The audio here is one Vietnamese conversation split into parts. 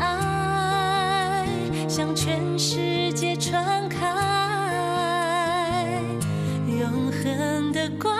爱向全世界传开，永恒的光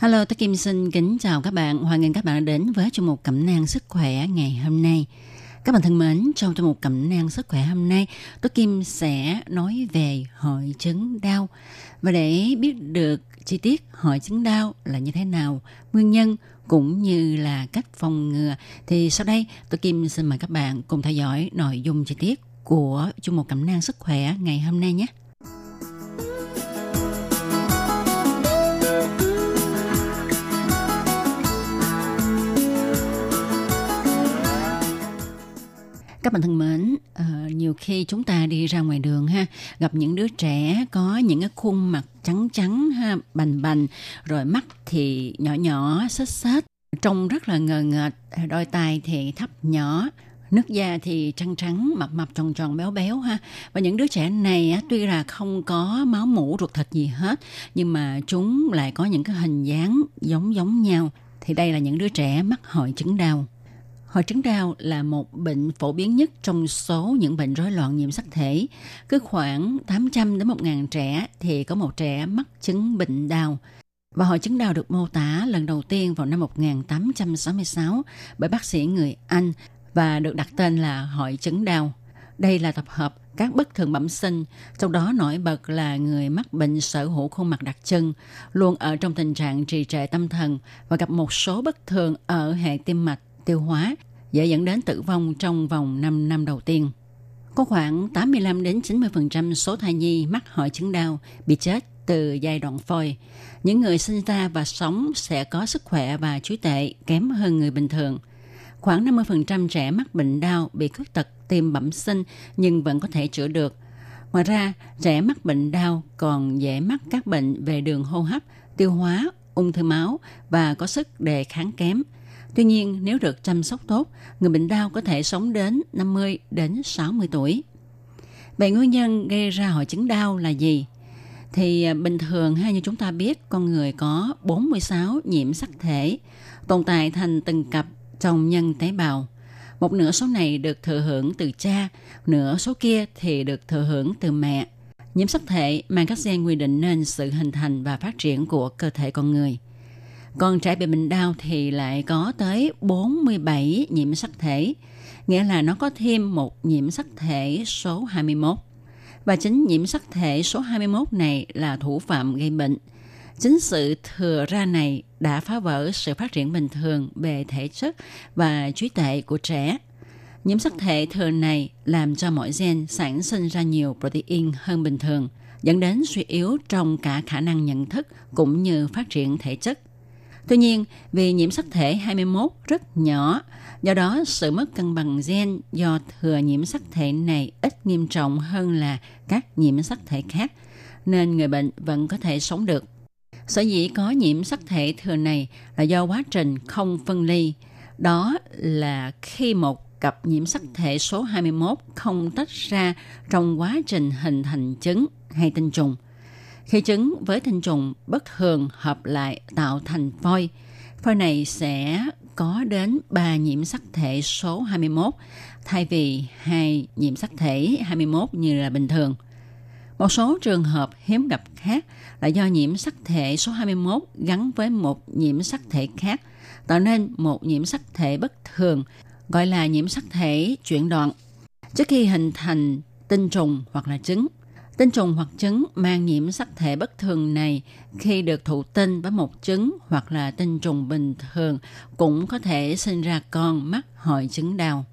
Hello, tôi Kim xin kính chào các bạn. Hoan nghênh các bạn đã đến với chương mục Cẩm nang sức khỏe ngày hôm nay. Các bạn thân mến, trong chương mục Cẩm nang sức khỏe hôm nay, tôi Kim sẽ nói về hội chứng đau. Và để biết được chi tiết hội chứng đau là như thế nào, nguyên nhân cũng như là cách phòng ngừa, thì sau đây tôi Kim xin mời các bạn cùng theo dõi nội dung chi tiết của chương mục Cẩm nang sức khỏe ngày hôm nay nhé. Các bạn thân mến, uh, nhiều khi chúng ta đi ra ngoài đường ha, gặp những đứa trẻ có những cái khuôn mặt trắng trắng ha, bành bành, rồi mắt thì nhỏ nhỏ, xết xết, trông rất là ngờ ngợt, đôi tai thì thấp nhỏ, nước da thì trắng trắng, mập mập tròn tròn béo béo ha. Và những đứa trẻ này á, tuy là không có máu mủ ruột thịt gì hết, nhưng mà chúng lại có những cái hình dáng giống giống nhau. Thì đây là những đứa trẻ mắc hội chứng đau. Hội chứng đau là một bệnh phổ biến nhất trong số những bệnh rối loạn nhiễm sắc thể. Cứ khoảng 800 đến 1.000 trẻ thì có một trẻ mắc chứng bệnh đau. Và hội chứng đau được mô tả lần đầu tiên vào năm 1866 bởi bác sĩ người Anh và được đặt tên là hội chứng đau. Đây là tập hợp các bất thường bẩm sinh, trong đó nổi bật là người mắc bệnh sở hữu khuôn mặt đặc trưng, luôn ở trong tình trạng trì trệ tâm thần và gặp một số bất thường ở hệ tim mạch tiêu hóa dễ dẫn đến tử vong trong vòng 5 năm đầu tiên. Có khoảng 85 đến 90% số thai nhi mắc hội chứng đau bị chết từ giai đoạn phôi. Những người sinh ra và sống sẽ có sức khỏe và trí tệ kém hơn người bình thường. Khoảng 50% trẻ mắc bệnh đau bị khuyết tật tim bẩm sinh nhưng vẫn có thể chữa được. Ngoài ra, trẻ mắc bệnh đau còn dễ mắc các bệnh về đường hô hấp, tiêu hóa, ung thư máu và có sức đề kháng kém – Tuy nhiên, nếu được chăm sóc tốt, người bệnh đau có thể sống đến 50 đến 60 tuổi. Vậy nguyên nhân gây ra hội chứng đau là gì? Thì à, bình thường hay như chúng ta biết, con người có 46 nhiễm sắc thể tồn tại thành từng cặp trong nhân tế bào. Một nửa số này được thừa hưởng từ cha, nửa số kia thì được thừa hưởng từ mẹ. Nhiễm sắc thể mang các gen quy định nên sự hình thành và phát triển của cơ thể con người. Còn trẻ bị bệnh đau thì lại có tới 47 nhiễm sắc thể, nghĩa là nó có thêm một nhiễm sắc thể số 21. Và chính nhiễm sắc thể số 21 này là thủ phạm gây bệnh. Chính sự thừa ra này đã phá vỡ sự phát triển bình thường về thể chất và trí tuệ của trẻ. Nhiễm sắc thể thừa này làm cho mỗi gen sản sinh ra nhiều protein hơn bình thường, dẫn đến suy yếu trong cả khả năng nhận thức cũng như phát triển thể chất. Tuy nhiên, vì nhiễm sắc thể 21 rất nhỏ, do đó sự mất cân bằng gen do thừa nhiễm sắc thể này ít nghiêm trọng hơn là các nhiễm sắc thể khác, nên người bệnh vẫn có thể sống được. Sở dĩ có nhiễm sắc thể thừa này là do quá trình không phân ly. Đó là khi một cặp nhiễm sắc thể số 21 không tách ra trong quá trình hình thành trứng hay tinh trùng – khi trứng với tinh trùng bất thường hợp lại tạo thành phôi, phôi này sẽ có đến 3 nhiễm sắc thể số 21 thay vì hai nhiễm sắc thể 21 như là bình thường. Một số trường hợp hiếm gặp khác là do nhiễm sắc thể số 21 gắn với một nhiễm sắc thể khác, tạo nên một nhiễm sắc thể bất thường gọi là nhiễm sắc thể chuyển đoạn. Trước khi hình thành tinh trùng hoặc là trứng, Tinh trùng hoặc trứng mang nhiễm sắc thể bất thường này khi được thụ tinh với một trứng hoặc là tinh trùng bình thường cũng có thể sinh ra con mắc hội chứng đau.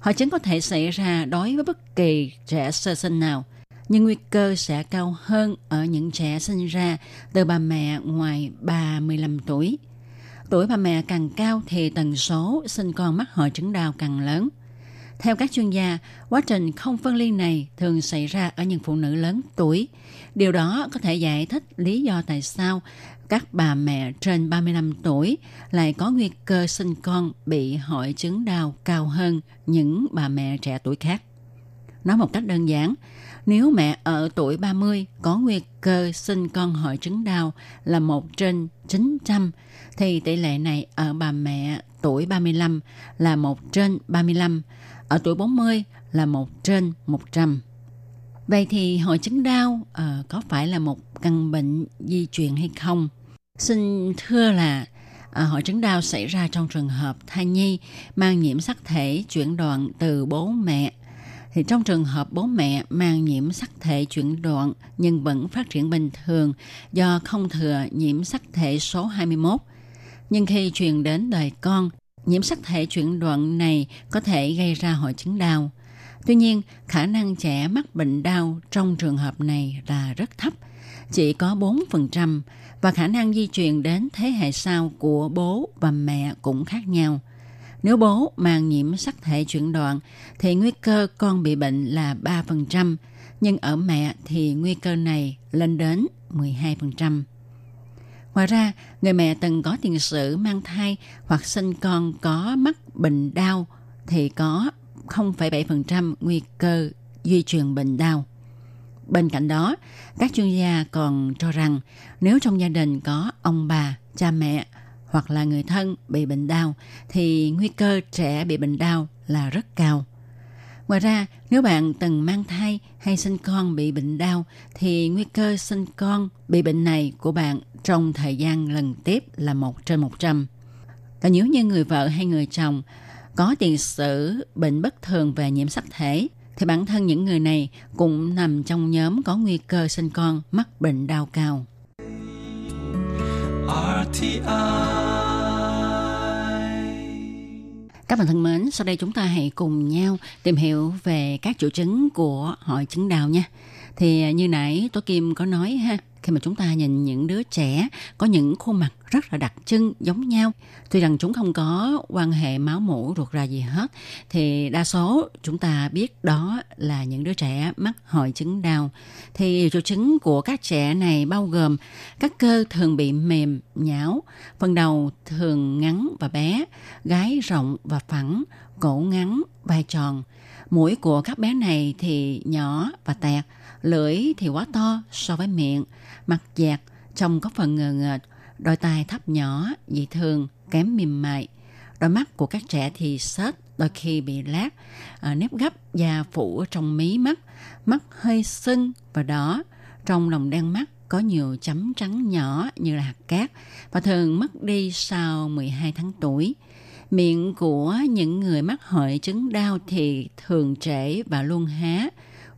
Hội chứng có thể xảy ra đối với bất kỳ trẻ sơ sinh nào, nhưng nguy cơ sẽ cao hơn ở những trẻ sinh ra từ bà mẹ ngoài 35 tuổi. Tuổi bà mẹ càng cao thì tần số sinh con mắc hội chứng đau càng lớn – theo các chuyên gia, quá trình không phân ly này thường xảy ra ở những phụ nữ lớn tuổi. Điều đó có thể giải thích lý do tại sao các bà mẹ trên 35 tuổi lại có nguy cơ sinh con bị hội chứng đau cao hơn những bà mẹ trẻ tuổi khác. Nói một cách đơn giản, nếu mẹ ở tuổi 30 có nguy cơ sinh con hội chứng đau là 1 trên 900, thì tỷ lệ này ở bà mẹ tuổi 35 là 1 trên 35, ở tuổi 40 là 1 trên 100. Vậy thì hội chứng đau à, có phải là một căn bệnh di truyền hay không? Xin thưa là à, hội chứng đau xảy ra trong trường hợp thai nhi mang nhiễm sắc thể chuyển đoạn từ bố mẹ. Thì trong trường hợp bố mẹ mang nhiễm sắc thể chuyển đoạn nhưng vẫn phát triển bình thường do không thừa nhiễm sắc thể số 21. Nhưng khi truyền đến đời con nhiễm sắc thể chuyển đoạn này có thể gây ra hội chứng đau. Tuy nhiên, khả năng trẻ mắc bệnh đau trong trường hợp này là rất thấp, chỉ có 4% và khả năng di truyền đến thế hệ sau của bố và mẹ cũng khác nhau. Nếu bố mang nhiễm sắc thể chuyển đoạn thì nguy cơ con bị bệnh là 3%, nhưng ở mẹ thì nguy cơ này lên đến 12%. Ngoài ra, người mẹ từng có tiền sử mang thai hoặc sinh con có mắc bệnh đau thì có 0,7% nguy cơ duy truyền bệnh đau. Bên cạnh đó, các chuyên gia còn cho rằng nếu trong gia đình có ông bà, cha mẹ hoặc là người thân bị bệnh đau thì nguy cơ trẻ bị bệnh đau là rất cao. Ngoài ra, nếu bạn từng mang thai hay sinh con bị bệnh đau thì nguy cơ sinh con bị bệnh này của bạn trong thời gian lần tiếp là 1 trên 100. Và nếu như người vợ hay người chồng có tiền sử bệnh bất thường về nhiễm sắc thể thì bản thân những người này cũng nằm trong nhóm có nguy cơ sinh con mắc bệnh đau cao. RTI các bạn thân mến, sau đây chúng ta hãy cùng nhau tìm hiểu về các triệu chứng của hội chứng đau nha. Thì như nãy tôi Kim có nói ha, khi mà chúng ta nhìn những đứa trẻ có những khuôn mặt rất là đặc trưng, giống nhau, tuy rằng chúng không có quan hệ máu mủ ruột ra gì hết, thì đa số chúng ta biết đó là những đứa trẻ mắc hội chứng đau. Thì triệu chứng của các trẻ này bao gồm các cơ thường bị mềm, nhão, phần đầu thường ngắn và bé, gái rộng và phẳng, cổ ngắn, vai tròn mũi của các bé này thì nhỏ và tẹt lưỡi thì quá to so với miệng mặt dẹt, trông có phần ngờ ngợt, đôi tai thấp nhỏ, dị thường, kém mềm mại. Đôi mắt của các trẻ thì sết, đôi khi bị lát, à, nếp gấp da phủ trong mí mắt, mắt hơi sưng và đỏ. Trong lòng đen mắt có nhiều chấm trắng nhỏ như là hạt cát và thường mất đi sau 12 tháng tuổi. Miệng của những người mắc hội chứng đau thì thường trễ và luôn há,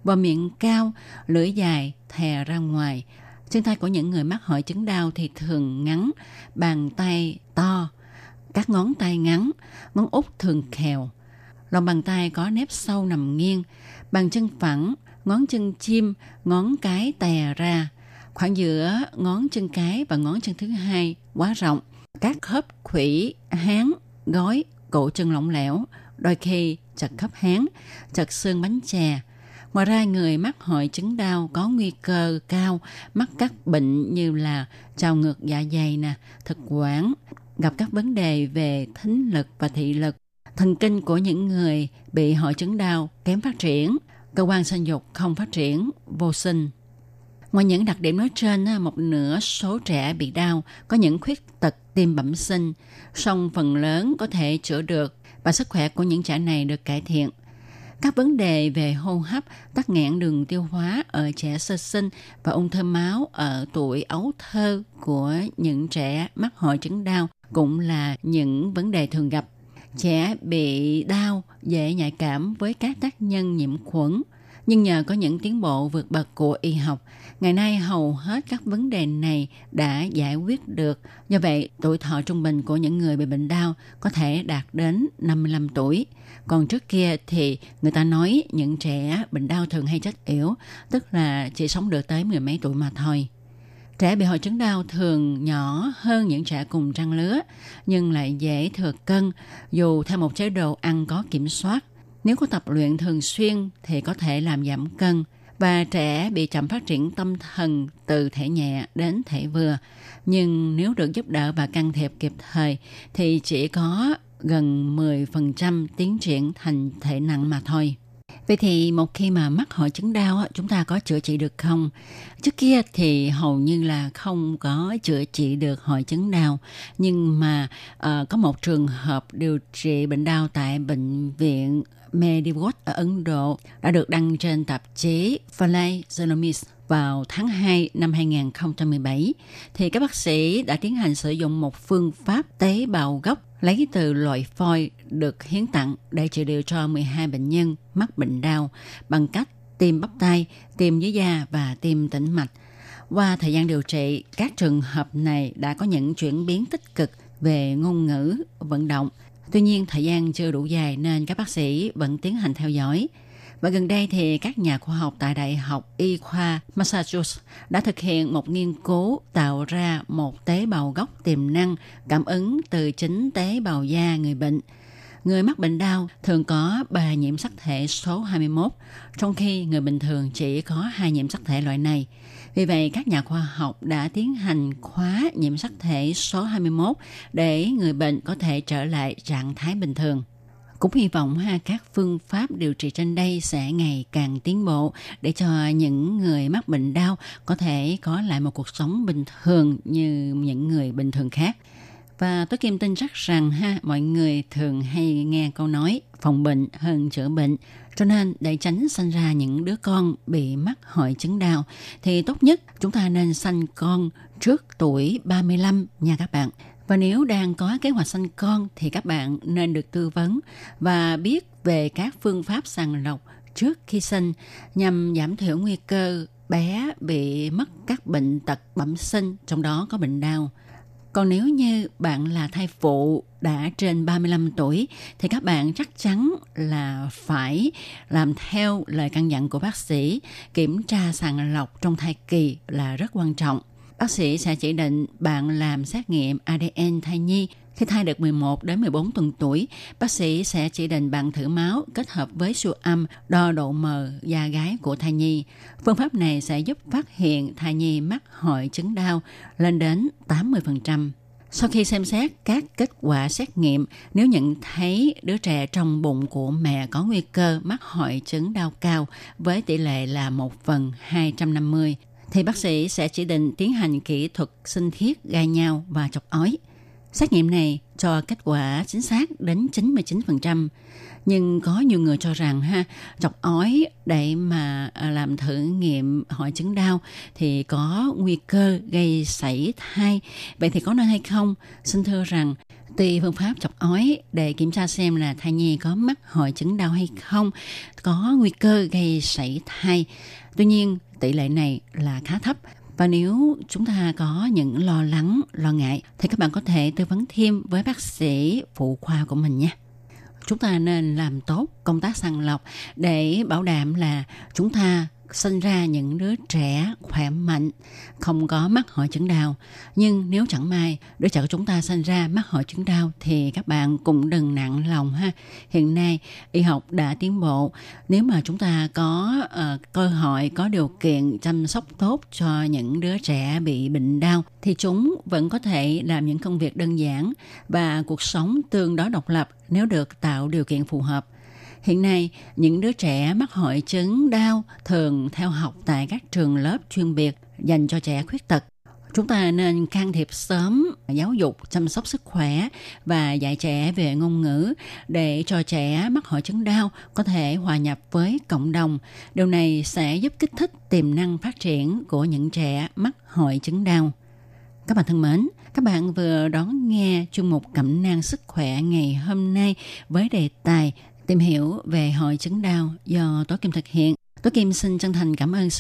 và miệng cao, lưỡi dài, thè ra ngoài, Chân tay của những người mắc hội chứng đau thì thường ngắn, bàn tay to, các ngón tay ngắn, ngón út thường khèo. Lòng bàn tay có nếp sâu nằm nghiêng, bàn chân phẳng, ngón chân chim, ngón cái tè ra. Khoảng giữa ngón chân cái và ngón chân thứ hai quá rộng. Các khớp khủy, háng, gói, cổ chân lỏng lẻo, đôi khi chật khớp háng, chật xương bánh chè, Ngoài ra, người mắc hội chứng đau có nguy cơ cao mắc các bệnh như là trào ngược dạ dày, nè, thực quản, gặp các vấn đề về thính lực và thị lực. Thần kinh của những người bị hội chứng đau kém phát triển, cơ quan sinh dục không phát triển, vô sinh. Ngoài những đặc điểm nói trên, một nửa số trẻ bị đau có những khuyết tật tim bẩm sinh, song phần lớn có thể chữa được và sức khỏe của những trẻ này được cải thiện – các vấn đề về hô hấp, tắc nghẽn đường tiêu hóa ở trẻ sơ sinh và ung thư máu ở tuổi ấu thơ của những trẻ mắc hội chứng đau cũng là những vấn đề thường gặp. Trẻ bị đau dễ nhạy cảm với các tác nhân nhiễm khuẩn, nhưng nhờ có những tiến bộ vượt bậc của y học, ngày nay hầu hết các vấn đề này đã giải quyết được. Do vậy, tuổi thọ trung bình của những người bị bệnh đau có thể đạt đến 55 tuổi. Còn trước kia thì người ta nói những trẻ bệnh đau thường hay chết yếu tức là chỉ sống được tới mười mấy tuổi mà thôi. Trẻ bị hội chứng đau thường nhỏ hơn những trẻ cùng trang lứa, nhưng lại dễ thừa cân dù theo một chế độ ăn có kiểm soát. Nếu có tập luyện thường xuyên thì có thể làm giảm cân và trẻ bị chậm phát triển tâm thần từ thể nhẹ đến thể vừa. Nhưng nếu được giúp đỡ và can thiệp kịp thời thì chỉ có gần 10% tiến triển thành thể nặng mà thôi. Vậy thì một khi mà mắc hội chứng đau chúng ta có chữa trị được không? Trước kia thì hầu như là không có chữa trị được hội chứng đau, nhưng mà uh, có một trường hợp điều trị bệnh đau tại bệnh viện Mediwood ở Ấn Độ đã được đăng trên tạp chí Falay Genomics vào tháng 2 năm 2017 thì các bác sĩ đã tiến hành sử dụng một phương pháp tế bào gốc lấy từ loại phôi được hiến tặng để trị liệu cho 12 bệnh nhân mắc bệnh đau bằng cách tiêm bắp tay, tiêm dưới da và tiêm tĩnh mạch. Qua thời gian điều trị, các trường hợp này đã có những chuyển biến tích cực về ngôn ngữ, vận động. Tuy nhiên, thời gian chưa đủ dài nên các bác sĩ vẫn tiến hành theo dõi. Và gần đây thì các nhà khoa học tại Đại học Y khoa Massachusetts đã thực hiện một nghiên cứu tạo ra một tế bào gốc tiềm năng cảm ứng từ chính tế bào da người bệnh. Người mắc bệnh đau thường có 3 nhiễm sắc thể số 21, trong khi người bình thường chỉ có hai nhiễm sắc thể loại này. Vì vậy, các nhà khoa học đã tiến hành khóa nhiễm sắc thể số 21 để người bệnh có thể trở lại trạng thái bình thường. Cũng hy vọng ha các phương pháp điều trị trên đây sẽ ngày càng tiến bộ để cho những người mắc bệnh đau có thể có lại một cuộc sống bình thường như những người bình thường khác. Và tôi Kim tin chắc rằng ha mọi người thường hay nghe câu nói phòng bệnh hơn chữa bệnh. Cho nên để tránh sinh ra những đứa con bị mắc hội chứng đau thì tốt nhất chúng ta nên sanh con trước tuổi 35 nha các bạn. Và nếu đang có kế hoạch sinh con thì các bạn nên được tư vấn và biết về các phương pháp sàng lọc trước khi sinh nhằm giảm thiểu nguy cơ bé bị mắc các bệnh tật bẩm sinh, trong đó có bệnh đau. Còn nếu như bạn là thai phụ đã trên 35 tuổi thì các bạn chắc chắn là phải làm theo lời căn dặn của bác sĩ, kiểm tra sàng lọc trong thai kỳ là rất quan trọng bác sĩ sẽ chỉ định bạn làm xét nghiệm ADN thai nhi. Khi thai được 11 đến 14 tuần tuổi, bác sĩ sẽ chỉ định bạn thử máu kết hợp với siêu âm đo độ mờ da gái của thai nhi. Phương pháp này sẽ giúp phát hiện thai nhi mắc hội chứng đau lên đến 80%. Sau khi xem xét các kết quả xét nghiệm, nếu nhận thấy đứa trẻ trong bụng của mẹ có nguy cơ mắc hội chứng đau cao với tỷ lệ là 1 phần 250, thì bác sĩ sẽ chỉ định tiến hành kỹ thuật sinh thiết, gai nhau và chọc ói. Xét nghiệm này cho kết quả chính xác đến 99%. Nhưng có nhiều người cho rằng ha, chọc ói để mà à, làm thử nghiệm hội chứng đau thì có nguy cơ gây sảy thai. Vậy thì có nên hay không? Xin thưa rằng tùy phương pháp chọc ói để kiểm tra xem là thai nhi có mắc hội chứng đau hay không, có nguy cơ gây sảy thai. Tuy nhiên, tỷ lệ này là khá thấp và nếu chúng ta có những lo lắng, lo ngại thì các bạn có thể tư vấn thêm với bác sĩ phụ khoa của mình nha. Chúng ta nên làm tốt công tác sàng lọc để bảo đảm là chúng ta sinh ra những đứa trẻ khỏe mạnh, không có mắc hội chứng đau. Nhưng nếu chẳng may đứa trẻ của chúng ta sinh ra mắc hội chứng đau thì các bạn cũng đừng nặng lòng ha. Hiện nay y học đã tiến bộ. Nếu mà chúng ta có uh, cơ hội, có điều kiện chăm sóc tốt cho những đứa trẻ bị bệnh đau thì chúng vẫn có thể làm những công việc đơn giản và cuộc sống tương đối độc lập nếu được tạo điều kiện phù hợp Hiện nay, những đứa trẻ mắc hội chứng đau thường theo học tại các trường lớp chuyên biệt dành cho trẻ khuyết tật. Chúng ta nên can thiệp sớm giáo dục, chăm sóc sức khỏe và dạy trẻ về ngôn ngữ để cho trẻ mắc hội chứng đau có thể hòa nhập với cộng đồng. Điều này sẽ giúp kích thích tiềm năng phát triển của những trẻ mắc hội chứng đau. Các bạn thân mến, các bạn vừa đón nghe chuyên mục Cẩm nang sức khỏe ngày hôm nay với đề tài tìm hiểu về hội chứng đau do Tố Kim thực hiện. Tố Kim xin chân thành cảm ơn